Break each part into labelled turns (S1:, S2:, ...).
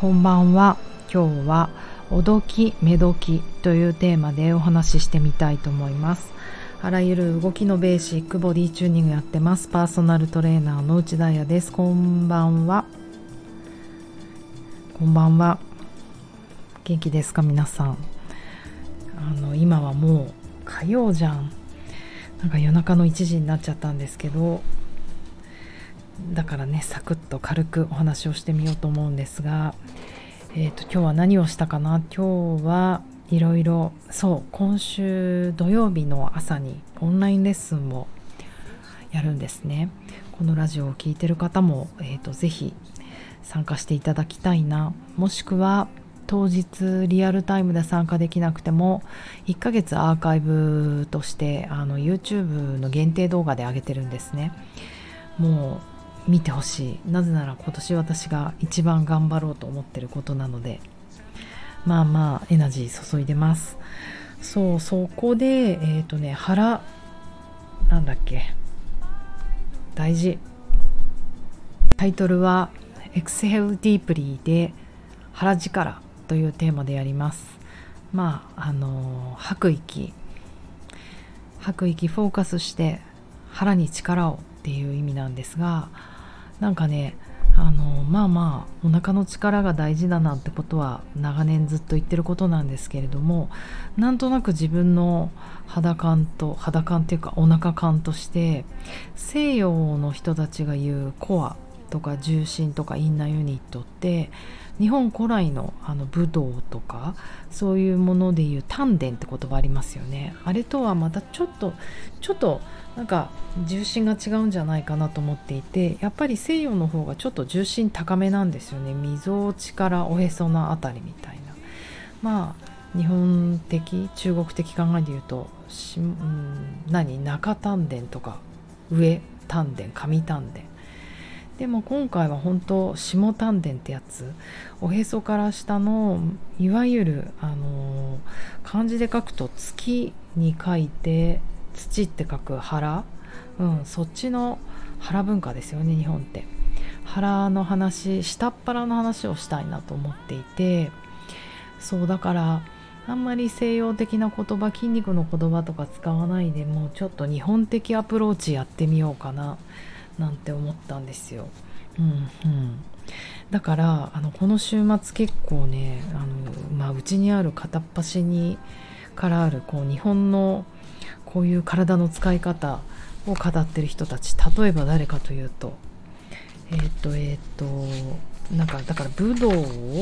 S1: こんばんは。今日はおどきめどきというテーマでお話ししてみたいと思います。あらゆる動きのベーシックボディチューニングやってます。パーソナルトレーナーの内田彩です。こんばんは。こんばんは。元気ですか皆さん。あの今はもう火曜じゃん。なんか夜中の1時になっちゃったんですけどだからねサクッと軽くお話をしてみようと思うんですが、えーと、今日は何をしたかな？今日はいろいろそう今週土曜日の朝にオンラインレッスンをやるんですね。このラジオを聴いてる方も、えーと、ぜひ参加していただきたいな。もしくは当日リアルタイムで参加できなくても1ヶ月アーカイブとしてあの YouTube の限定動画で上げてるんですね。もう見てほしい。なぜなら今年私が一番頑張ろうと思ってることなので。まあまあエナジー注いでます。そうそこでえっ、ー、とね腹なんだっけ。大事。タイトルは「Exhale Deeply」で「腹力」というテーマでやります。まああの吐く息。吐く息フォーカスして腹に力をっていう意味なんですがなんかねあのまあまあお腹の力が大事だなってことは長年ずっと言ってることなんですけれどもなんとなく自分の肌感と肌感っていうかお腹感として西洋の人たちが言うコアとか重心とかインナーユニットって日本古来のあの武道とかそういうものでいう丹田って言葉ありますよね。あれとはまたちょっとちょっとなんか重心が違うんじゃないかなと思っていてやっぱり西洋の方がちょっと重心高めなんですよね。みぞおちからおへその辺りみたいな。まあ日本的中国的考えで言うとし、うん、何？中丹田とか上丹田上丹田。でも今回は本当下丹田ってやつ。おへそから下のいわゆるあの漢字で書くと月に書いて土って書く腹、うん、そっちの腹文化ですよね日本って。腹の話下っ腹の話をしたいなと思っていて。そうだからあんまり西洋的な言葉筋肉の言葉とか使わないでもうちょっと日本的アプローチやってみようかな。なんて思ったんですよ。うんうん、だからあのこの週末結構ねあの、まあ、うちにある片っ端にからあるこう日本のこういう体の使い方を語ってる人たち例えば誰かというとえっ、ー、とえっ、ー、となんかだから武道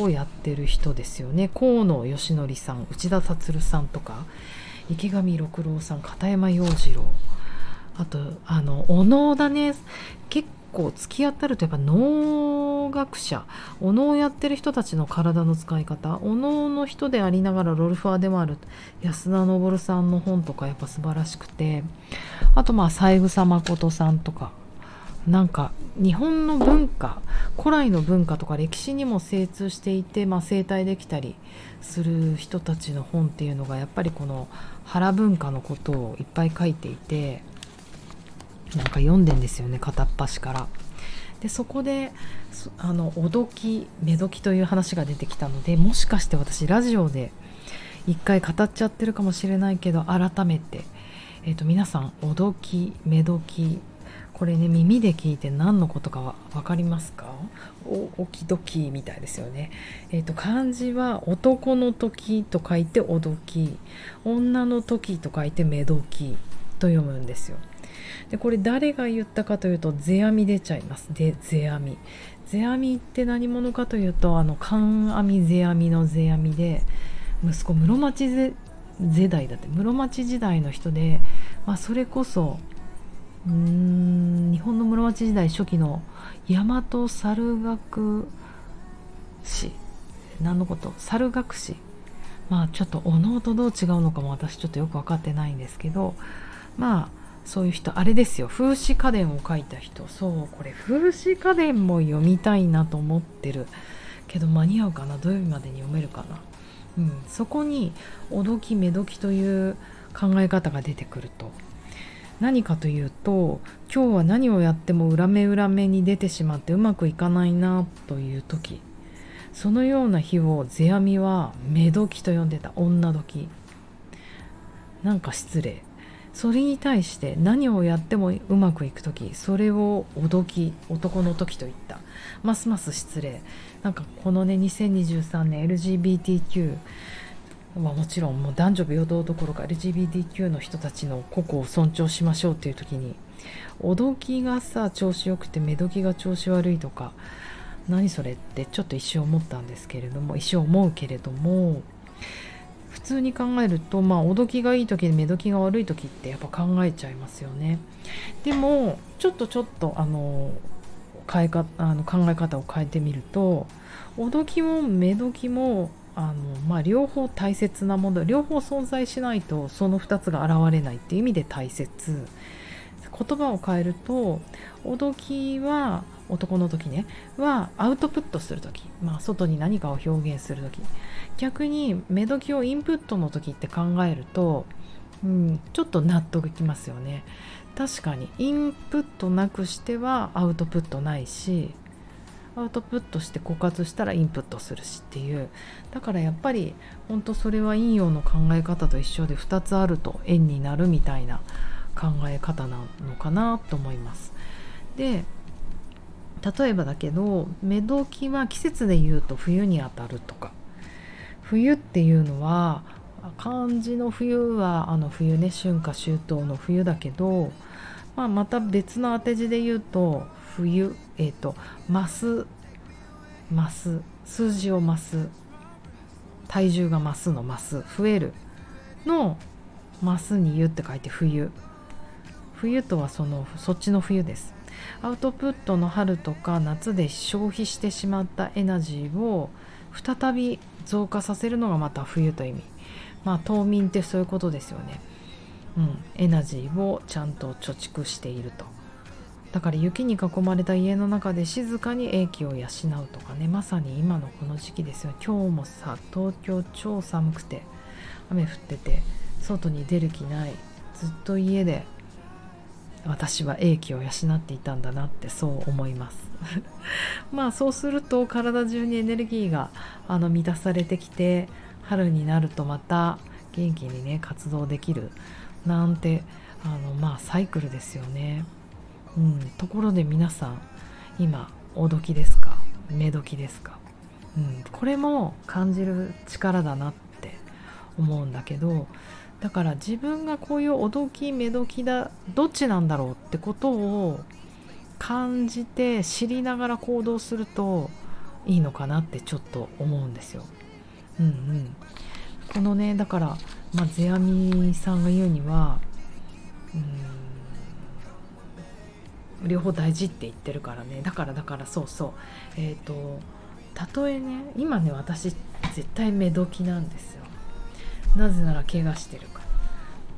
S1: をやってる人ですよね河野義則さん内田達さんとか池上六郎さん片山洋次郎あとあのお能だね。結構付き合ったるとやっぱ能学者。お能をやってる人たちの体の使い方。お能の人でありながらロルファーでもある。安田昇さんの本とかやっぱ素晴らしくて。あとまあ三枝誠さんとか。なんか日本の文化古来の文化とか歴史にも精通していて、まあ、生態できたりする人たちの本っていうのがやっぱりこの原文化のことをいっぱい書いていて。なんか読んでんですよね片っ端から。でそこであのおどきめどきという話が出てきたのでもしかして私ラジオで一回語っちゃってるかもしれないけど改めて、えーと、皆さんおどきめどきこれね耳で聞いて何のことかは分かりますか？おおきどきみたいですよね。えっ、ー、と漢字は男の時と書いておどき女の時と書いてめどきと読むんですよ。でこれ誰が言ったかというと世阿弥出ちゃいます。で世阿弥世阿弥って何者かというとあの観阿弥世阿弥の世阿弥で息子室町世代だって。室町時代の人で、まあ、それこそうーん日本の室町時代初期の大和猿学史何のこと？猿学史まあちょっとおのとどう違うのかも私ちょっとよく分かってないんですけどまあそういう人あれですよ。風刺家電を書いた人。そうこれ風刺家電も読みたいなと思ってる。けど間に合うかな？土曜日までに読めるかな、うん、そこにおどきめどきという考え方が出てくると。何かというと今日は何をやっても裏目裏目に出てしまってうまくいかないなという時。そのような日を世阿弥は「め時」と呼んでた。女時なんか失礼。それに対して何をやってもうまくいく時それを「おどき」男の時と言った。ますます失礼。なんかこのね2023年 LGBTQ はもちろんもう男女平等どころか LGBTQ の人たちの個々を尊重しましょうっていう時におどきがさ調子よくてめどきが調子悪いとか何それってちょっと一瞬思ったんですけれども一瞬思うけれども普通に考えるとまあおどきがいい時めどきが悪い時ってやっぱ考えちゃいますよね。でもちょっとちょっとあの変えかあの考え方を変えてみるとおどきもめどきもあの、まあ、両方大切なもの両方存在しないとその2つが現れないっていう意味で大切。言葉を変えるとおどきは男の時ねはアウトプットする時、まあ、外に何かを表現する時。逆に目時をインプットの時って考えると、うん、ちょっと納得いきますよね。確かにインプットなくしてはアウトプットないしアウトプットして枯渇したらインプットするしっていう。だからやっぱり本当それは陰陽の考え方と一緒で2つあると円になるみたいな考え方なのかなと思います。で例えばだけど目時は季節で言うと冬にあたるとか。冬っていうのは漢字の冬はあの冬ね春夏秋冬の冬だけど、まあ、また別の当て字で言うと冬えっ、ー、と増す増す数字を増す体重が増すの増す増えるの増すに「湯」って書いて冬。冬とはそのそっちの冬です。アウトプットの春とか夏で消費してしまったエナジーを再び増加させるのがまた冬という意味。まあ冬眠ってそういうことですよね。うん。エナジーをちゃんと貯蓄していると。だから雪に囲まれた家の中で静かに英気を養うとかね。まさに今のこの時期ですよ。今日もさ東京超寒くて雨降ってて外に出る気ない。ずっと家で私は英気を養っていたんだなってそう思います。まあそうすると体中にエネルギーがあの満たされてきて春になるとまた元気にね活動できるなんてあのまあサイクルですよね。うん、ところで皆さん今おどきですか？目時ですか、うん、これも感じる力だなって思うんだけどだから自分がこういうおどき目時だどっちなんだろうってことを感じて知りながら行動するといいのかなってちょっと思うんですよ。うんうん、このねだから、まあ、世阿弥さんが言うにはうん両方大事って言ってるからね。だからだからそうそう。えっ、ー、とたとえね今ね私絶対目時なんですよ。なぜなら怪我してるから。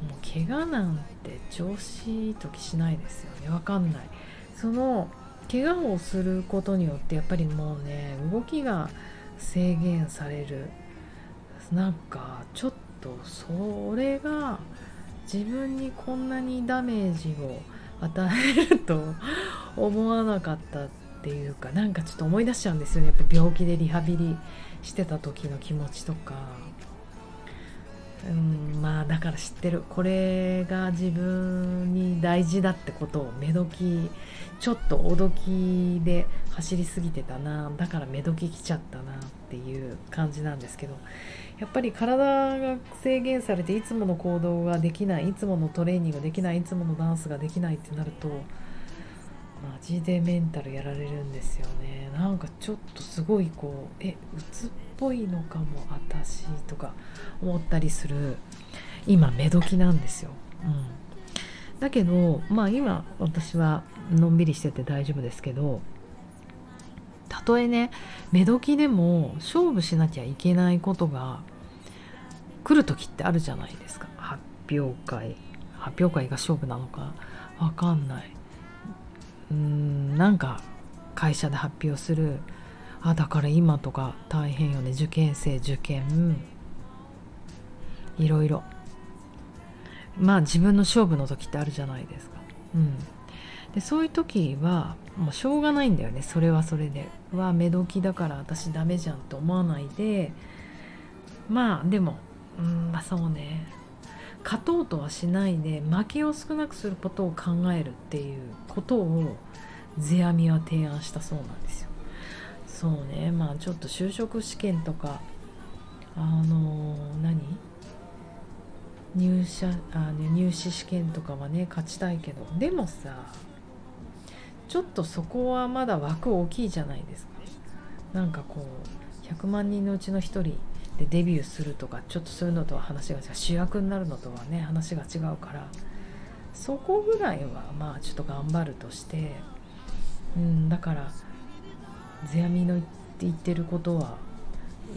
S1: もう怪我なんて調子いい時しないですよね。わかんない。その怪我をすることによってやっぱりもうね動きが制限される。なんかちょっとそれが自分にこんなにダメージを与えると思わなかったっていうかなんかちょっと思い出しちゃうんですよね。やっぱ病気でリハビリしてた時の気持ちとか。うんまあだから知ってる。これが自分に大事だってことをめどきちょっとおどきで走りすぎてたな。だからめどき来ちゃったなっていう感じなんですけど。やっぱり体が制限されていつもの行動ができないいつものトレーニングができないいつものダンスができないってなるとマジでメンタルやられるんですよね。なんかちょっとすごいこうえ鬱っぽいのかも私とか思ったりする。今目時なんですよ、うん、だけどまあ今私はのんびりしてて大丈夫ですけどたとえね目時でも勝負しなきゃいけないことが来る時ってあるじゃないですか。発表会。発表会が勝負なのかわかんない。うーんなんか会社で発表する。あだから今とか大変よね。受験生受験。いろいろ。まあ自分の勝負の時ってあるじゃないですか。うん。でそういう時はもうしょうがないんだよね。それはそれで。うわ目時だから私ダメじゃんと思わないで。まあでもうんまあそうね。勝とうとはしないで負けを少なくすることを考えるっていうことを世阿弥は提案したそうなんですよ。そうね。まあちょっと就職試験とかあの、何？入社あ、入試試験とかはね勝ちたいけど。でもさちょっとそこはまだ枠大きいじゃないですか。なんかこう100万人のうちの1人でデビューするとかちょっとそういうのとは話が違う。主役になるのとはね話が違うから。そこぐらいはまあちょっと頑張るとして。うんだから世阿弥の言ってることは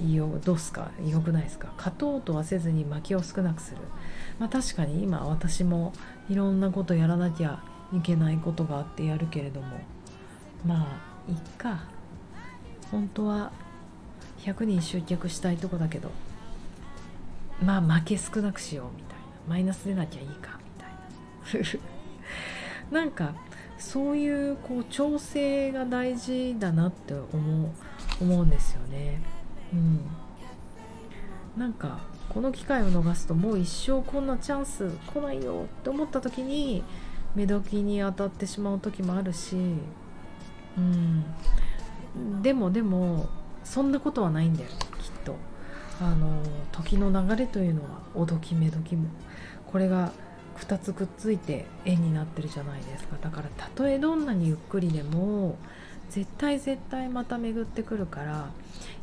S1: よどうすか？よくないですか？勝とうとはせずに薪を少なくする。まあ確かに今私もいろんなことやらなきゃいけないことがあってやるけれども。まあいっか。本当は100人集客したいとこだけど。まあ負け少なくしようみたいな。マイナス出なきゃいいかみたいな。なんかそういうこう調整が大事だなって思う思うんですよね。うん、なんかこの機会を逃すともう一生こんなチャンス来ないよって思った時に目時に当たってしまう時もあるし、うん、でもでもそんなことはないんだよきっと。あの時の流れというのはおどきめどきも。これが2つくっついて円になってるじゃないですかだからたとえどんなにゆっくりでも絶対絶対また巡ってくるから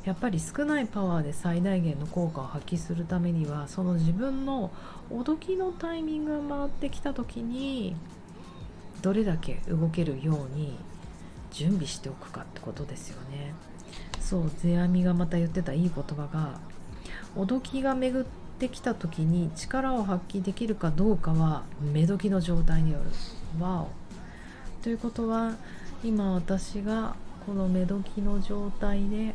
S1: やっぱり少ないパワーで最大限の効果を発揮するためにはその自分のおどきのタイミングが回ってきた時にどれだけ動けるように準備しておくかってことですよね。そう世阿弥がまた言ってたいい言葉がおどきが巡ってきた時に力を発揮できるかどうかは目時の状態による。わお。ということは今私がこの目時の状態で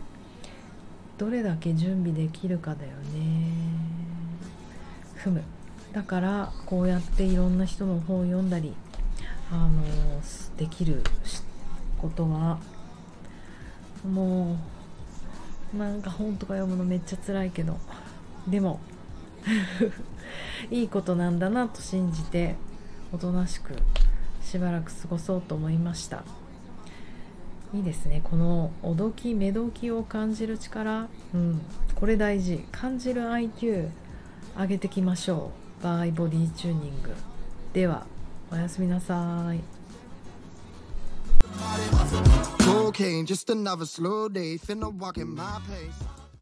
S1: どれだけ準備できるかだよね。踏む。だからこうやっていろんな人の本を読んだりあのできることはもうなんか本とか読むのめっちゃ辛いけど。でも いいことなんだなと信じておとなしくしばらく過ごそうと思いました。いいですね。このおどきめどきを感じる力。うん。これ大事。感じる IQ 上げてきましょう。バーイボディチューニング。ではおやすみなさい。Cocaine, just another slow day, finna walk in my pace.